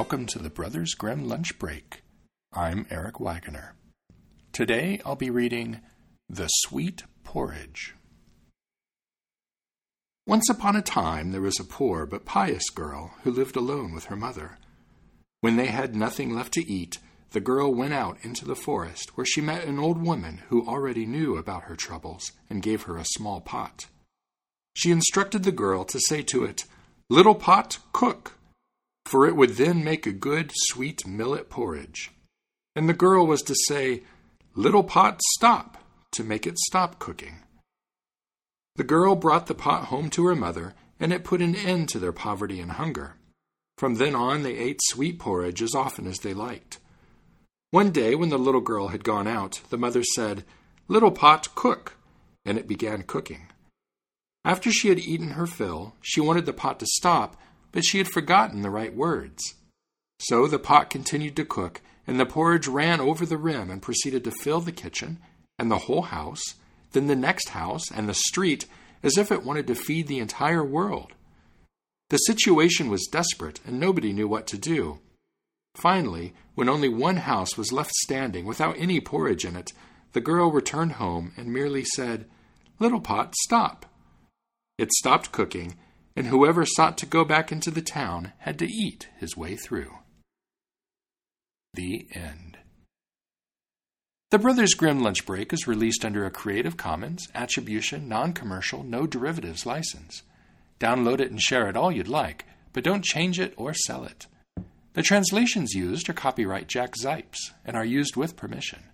welcome to the Brothers Grimm Lunch Break. I'm Eric Wagoner. Today I'll be reading The Sweet Porridge. Once upon a time there was a poor but pious girl who lived alone with her mother. When they had nothing left to eat, the girl went out into the forest where she met an old woman who already knew about her troubles and gave her a small pot. She instructed the girl to say to it, Little pot, cook, for it would then make a good, sweet millet porridge. And the girl was to say, Little pot, stop, to make it stop cooking. The girl brought the pot home to her mother, and it put an end to their poverty and hunger. From then on, they ate sweet porridge as often as they liked. One day, when the little girl had gone out, the mother said, Little pot, cook, and it began cooking. After she had eaten her fill, she wanted the pot to stop, but she had forgotten the right words. So the pot continued to cook, and the porridge ran over the rim and proceeded to fill the kitchen and the whole house, then the next house and the street, as if it wanted to feed the entire world. The situation was desperate, and nobody knew what to do. Finally, when only one house was left standing without any porridge in it, the girl returned home and merely said, Little pot, stop. It stopped cooking, and whoever sought to go back into the town had to eat his way through. The End. The Brothers Grimm Lunch Break is released under a Creative Commons Attribution Non Commercial No Derivatives license. Download it and share it all you'd like, but don't change it or sell it. The translations used are copyright Jack Zipes and are used with permission.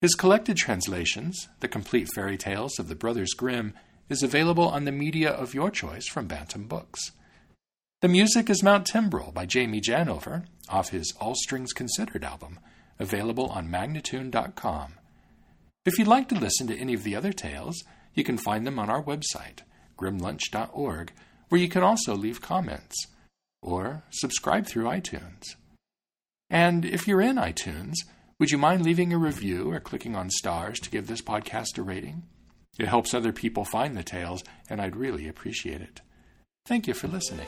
His collected translations, The Complete Fairy Tales of the Brothers Grimm, is available on the media of your choice from Bantam Books. The music is Mount Timbrel by Jamie Janover off his All Strings Considered album, available on Magnatune.com. If you'd like to listen to any of the other tales, you can find them on our website, grimlunch.org, where you can also leave comments or subscribe through iTunes. And if you're in iTunes, would you mind leaving a review or clicking on stars to give this podcast a rating? It helps other people find the tales, and I'd really appreciate it. Thank you for listening.